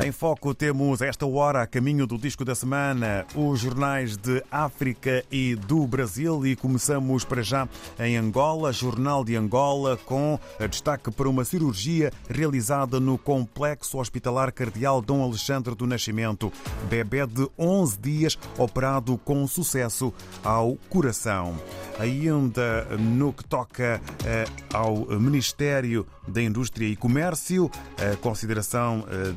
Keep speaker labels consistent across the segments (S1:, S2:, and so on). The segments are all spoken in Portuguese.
S1: Em foco temos esta hora a caminho do disco da semana, os jornais de África e do Brasil e começamos para já em Angola, Jornal de Angola com destaque para uma cirurgia realizada no Complexo Hospitalar Cardeal Dom Alexandre do Nascimento. Bebé de 11 dias operado com sucesso ao coração. Ainda no que toca eh, ao Ministério da Indústria e Comércio, a consideração eh,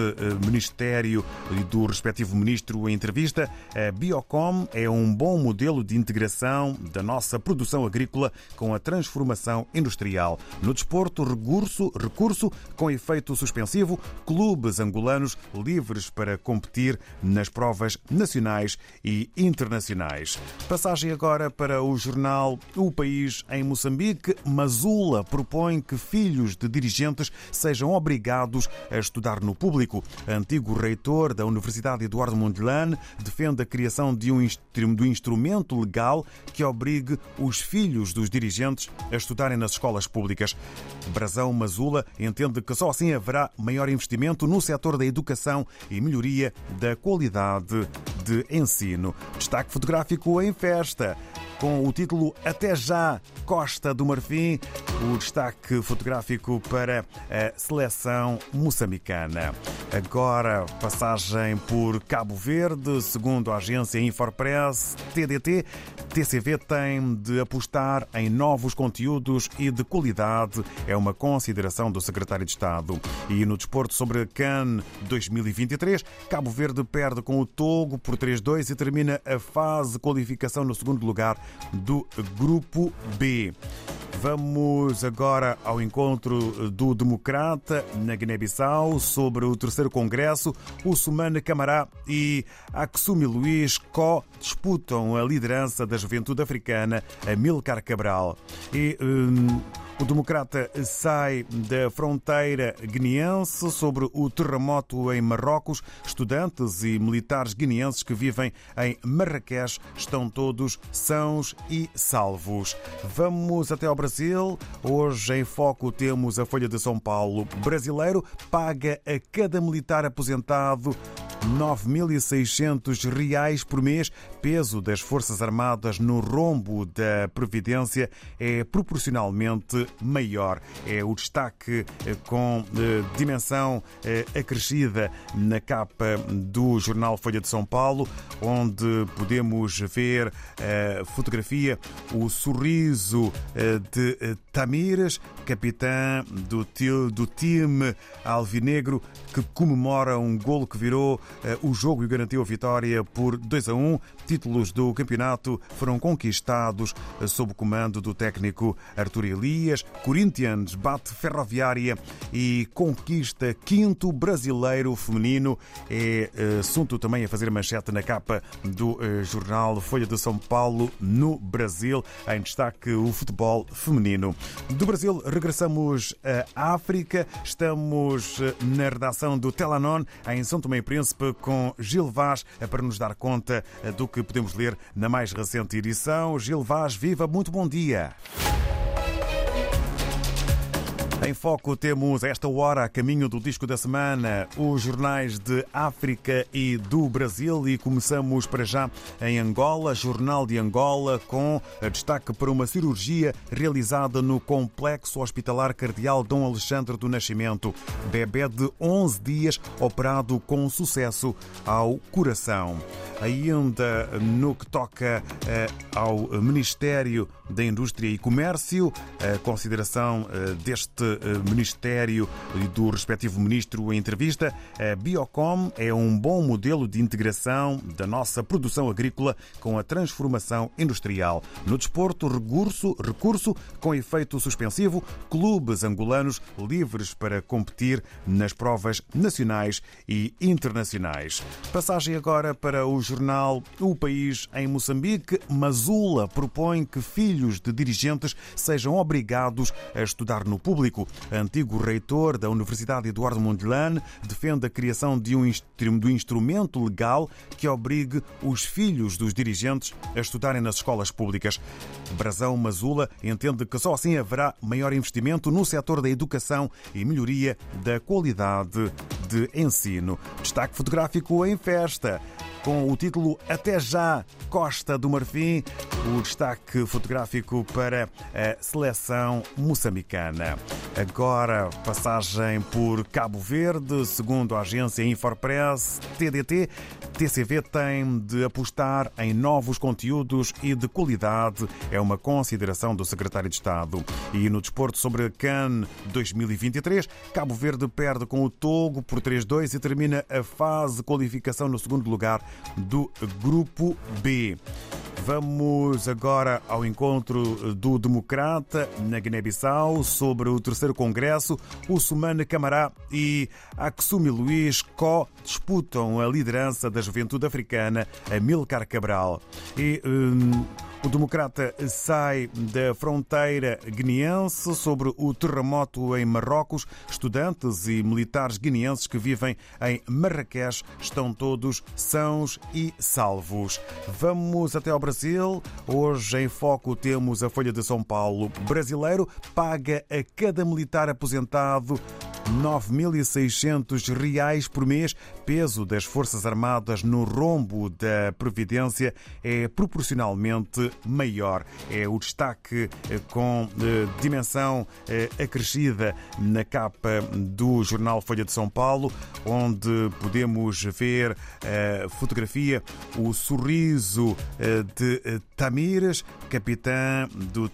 S1: deste eh, Ministério e do respectivo Ministro em entrevista, a Biocom é um bom modelo de integração da nossa produção agrícola com a transformação industrial. No desporto, recurso, recurso com efeito suspensivo, clubes angolanos livres para competir nas provas nacionais e internacionais. Passagem agora para o jornal O País em Moçambique. Mazula propõe que filhos de dirigentes sejam obrigados a estudar no público. Antigo reitor da Universidade Eduardo Mondlane defende a criação de um instrumento legal que obrigue os filhos dos dirigentes a estudarem nas escolas públicas. Brasão Mazula entende que só assim haverá maior investimento no setor da educação e melhoria da qualidade de ensino. Destaque fotográfico em festa com o título Até já Costa do Marfim, o destaque fotográfico para a seleção moçambicana. Agora, passagem por Cabo Verde, segundo a agência Infopress, TDT, TCV tem de apostar em novos conteúdos e de qualidade, é uma consideração do secretário de Estado. E no desporto sobre a CAN 2023, Cabo Verde perde com o Togo por 3-2 e termina a fase de qualificação no segundo lugar do Grupo B. Vamos agora ao encontro do Democrata na Guiné-Bissau sobre o terceiro congresso. O Sumane Camará e Aksumi Luiz Co disputam a liderança da juventude africana, Amilcar Cabral. E hum, o democrata sai da fronteira guineense sobre o terremoto em Marrocos. Estudantes e militares guineenses que vivem em Marrakech estão todos sãos e salvos. Vamos até ao Brasil. Hoje em foco temos a Folha de São Paulo. Brasileiro paga a cada militar aposentado 9.600 reais por mês. Peso das Forças Armadas no rombo da Previdência é proporcionalmente maior. É o destaque eh, com eh, dimensão eh, acrescida na capa do jornal Folha de São Paulo, onde podemos ver a fotografia, o sorriso de Tamires, capitã do, time alvinegro, que comemora um golo que virou o jogo e garantiu a vitória por 2 a 1. Títulos do campeonato foram conquistados sob o comando do técnico Artur Elias. Corinthians bate Ferroviária e conquista quinto brasileiro feminino. É assunto também a fazer manchete na capa do jornal Folha de São Paulo no Brasil. Em destaque o futebol feminino. Do Brasil regressamos à África. Estamos na redação do Telanon em São Tomé e Príncipe com Gil Vaz para nos dar conta do que podemos ler na mais recente edição. Gil Vaz, viva, muito bom dia. Em foco temos esta hora a caminho do disco da semana, os jornais de África e do Brasil e começamos para já em Angola, Jornal de Angola com destaque para uma cirurgia realizada no Complexo Hospitalar Cardeal Dom Alexandre do Nascimento. Bebé de 11 dias operado com sucesso ao coração. Ainda no que toca ao Ministério da Indústria e Comércio, a consideração deste Ministério e do respectivo Ministro em entrevista, a Biocom é um bom modelo de integração da nossa produção agrícola com a transformação industrial. No desporto, recurso, recurso com efeito suspensivo, clubes angolanos livres para competir nas provas nacionais e internacionais. Passagem agora para o jornal O País em Moçambique. Mazula propõe que filhos de dirigentes sejam obrigados a estudar no público. Antigo reitor da Universidade Eduardo Mondlane defende a criação de um instrumento legal que obrigue os filhos dos dirigentes a estudarem nas escolas públicas. Brasão Mazula entende que só assim haverá maior investimento no setor da educação e melhoria da qualidade de ensino. Destaque fotográfico em festa com o título Até Já Costa do Marfim, o destaque fotográfico para a seleção moçambicana. Agora, passagem por Cabo Verde, segundo a agência Infopress TDT, TCV tem de apostar em novos conteúdos e de qualidade, é uma consideração do secretário de Estado. E no desporto sobre a CAN 2023, Cabo Verde perde com o Togo por 3-2 e termina a fase de qualificação no segundo lugar do Grupo B. Vamos agora ao encontro do Democrata na Guiné-Bissau sobre o terceiro congresso. O Sumane Camará e Aksumi Luiz Co disputam a liderança da juventude africana, Amilcar Cabral. E. Hum, o democrata sai da fronteira guineense sobre o terremoto em Marrocos. Estudantes e militares guineenses que vivem em Marrakech estão todos sãos e salvos. Vamos até ao Brasil. Hoje em foco temos a Folha de São Paulo. Brasileiro paga a cada militar aposentado 9.600 reais por mês. Peso das Forças Armadas no rombo da Previdência é proporcionalmente maior. É o destaque eh, com eh, dimensão eh, acrescida na capa do jornal Folha de São Paulo, onde podemos ver a fotografia, o sorriso de Tamires, capitã do,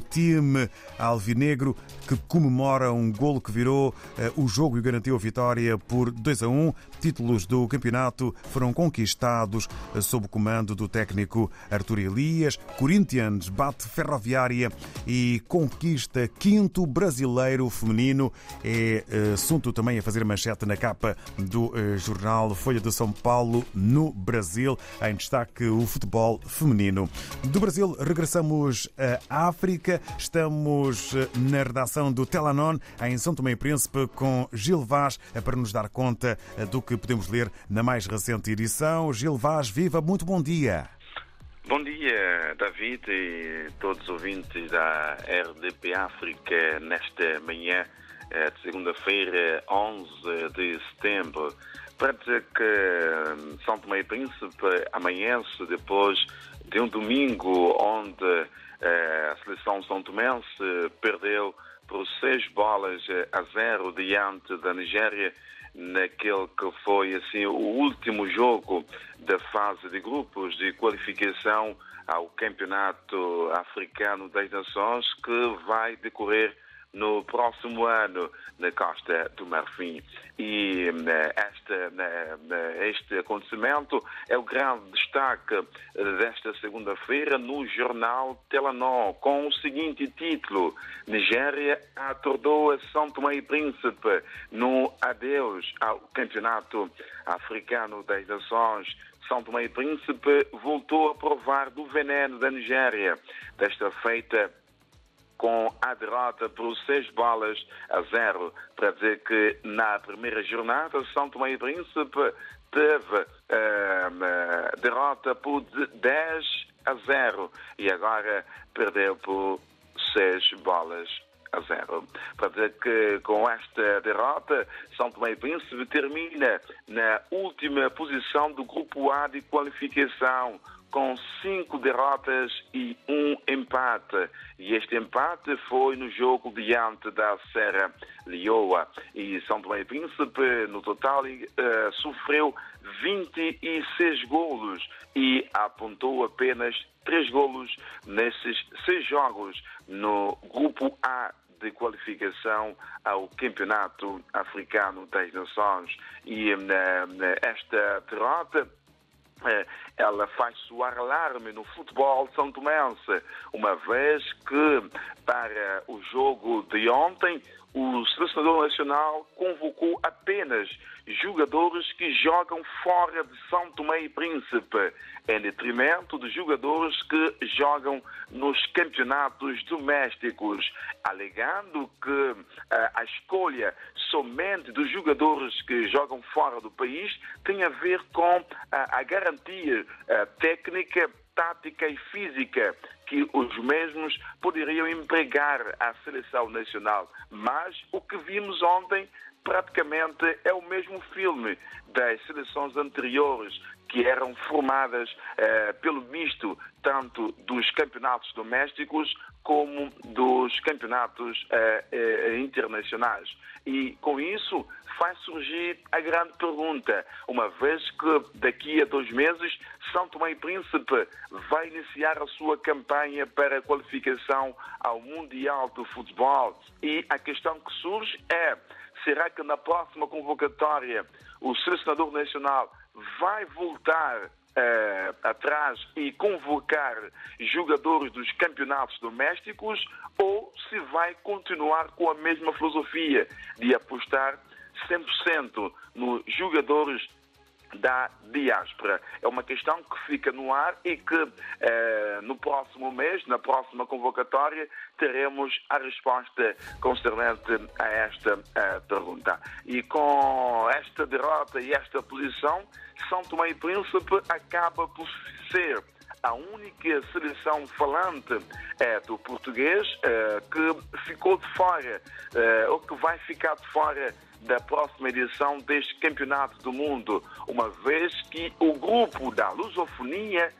S1: time alvinegro, que comemora um golo que virou o jogo e garantiu a vitória por 2 a 1. Títulos do campeonato foram conquistados sob o comando do técnico Artur Elias. Corinthians bate Ferroviária e conquista quinto brasileiro feminino. É eh, assunto também a fazer manchete na capa do eh, jornal Folha de São Paulo no Brasil. Em destaque o futebol feminino. Do Brasil regressamos à África. Estamos eh, na redação do Telanon em São Tomé e Príncipe com Gil Vaz para nos dar conta do que podemos ler na mais recente edição. Gil Vaz, viva, muito bom dia.
S2: Bom dia, David e todos os ouvintes da RDP África nesta manhã eh, de segunda-feira, 11 de setembro. Para dizer que hum, São Tomé e Príncipe amanhece depois de um domingo onde eh, a seleção são tomense perdeu por seis bolas a zero diante da Nigéria naquele que foi assim o último jogo da fase de grupos de qualificação ao Campeonato Africano das Nações que vai decorrer no próximo ano na Costa do Marfim. E né, esta, né, né, este acontecimento é o grande destaque desta segunda-feira no jornal Telenor, com o seguinte título: Nigéria atordou a São Tomé e Príncipe no adeus ao Campeonato Africano das Nações. São Tomé e Príncipe voltou a provar do veneno da Nigéria. Desta feita, com a derrota por seis bolas a zero, para dizer que na primeira jornada São Tomé e Príncipe teve uh, derrota por 10 a 0 e agora perdeu por seis bolas a zero. Para dizer que com esta derrota, São Tomé e Príncipe termina na última posição do grupo A de qualificação, com cinco derrotas e um empate. E este empate foi no jogo diante da Serra Leoa. E São Tomé e Príncipe, no total, uh, sofreu 26 golos e apontou apenas três golos nesses seis jogos no grupo A de qualificação ao Campeonato Africano das Nações. E uh, esta derrota ela faz soar alarme no futebol são tomense, uma vez que para o jogo de ontem o selecionador nacional convocou apenas jogadores que jogam fora de São Tomé e Príncipe, em detrimento de jogadores que jogam nos campeonatos domésticos, alegando que uh, a escolha somente dos jogadores que jogam fora do país tem a ver com uh, a garantia uh, técnica tática e física que os mesmos poderiam empregar à seleção nacional. Mas o que vimos ontem praticamente é o mesmo filme das seleções anteriores que eram formadas eh, pelo misto tanto dos campeonatos domésticos como dos campeonatos eh, eh, internacionais. E com isso faz surgir a grande pergunta, uma vez que daqui a dois meses São Tomé e Príncipe vai iniciar a sua campanha para a qualificação ao Mundial do Futebol e a questão que surge é será que na próxima convocatória o selecionador nacional vai voltar Uh, atrás e convocar jogadores dos campeonatos domésticos? Ou se vai continuar com a mesma filosofia de apostar 100% nos jogadores da diáspora. É uma questão que fica no ar e que eh, no próximo mês, na próxima convocatória, teremos a resposta concernente a esta eh, pergunta. E com esta derrota e esta posição, São Tomé e Príncipe acaba por ser a única seleção falante é do português é, que ficou de fora, é, ou que vai ficar de fora da próxima edição deste Campeonato do Mundo, uma vez que o grupo da lusofonia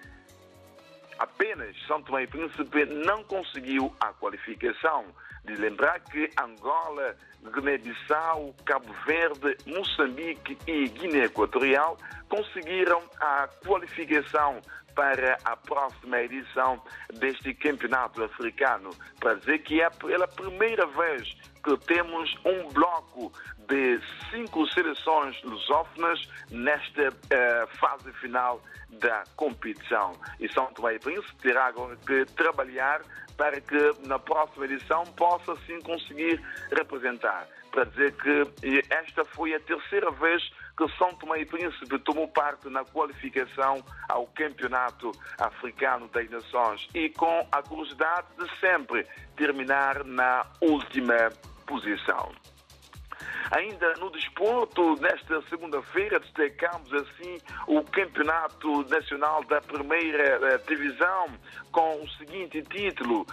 S2: apenas São Tomé e Príncipe não conseguiu a qualificação. De lembrar que Angola, Guiné-Bissau, Cabo Verde, Moçambique e Guiné Equatorial conseguiram a qualificação para a próxima edição deste campeonato africano. Para dizer que é pela primeira vez que temos um bloco de cinco seleções lusófonas nesta uh, fase final da competição. E São Tomé e Príncipe terá agora que trabalhar para que na próxima edição possa sim conseguir representar. Para dizer que esta foi a terceira vez que São Tomé e Príncipe tomou parte na qualificação ao Campeonato Africano das Nações e com a curiosidade de sempre terminar na última posição. Ainda no desporto, nesta segunda-feira, destacamos assim o Campeonato Nacional da Primeira eh, Divisão com o seguinte título: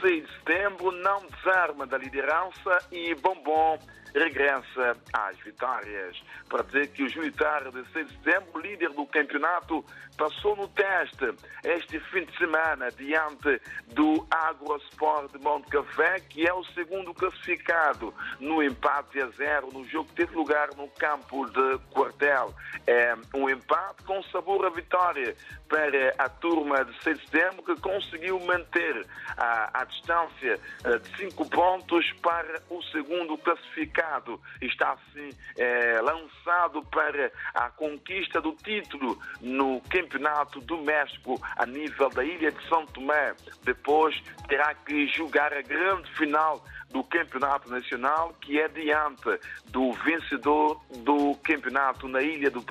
S2: 6 de setembro, não desarma da liderança e bombom regressa às vitórias. Para dizer que os militares de 6 de setembro, líder do campeonato, passou no teste este fim de semana diante do Agrosport de Monte Café, que é o segundo classificado no empate a zero no jogo que teve lugar no campo de quartel. É um empate com sabor a vitória para a turma de 6 de setembro, que conseguiu manter a, a distância eh, de 5 pontos para o segundo classificado. Está assim é, lançado para a conquista do título no Campeonato do México a nível da Ilha de São Tomé. Depois terá que jogar a grande final do Campeonato Nacional, que é diante do vencedor do campeonato na Ilha do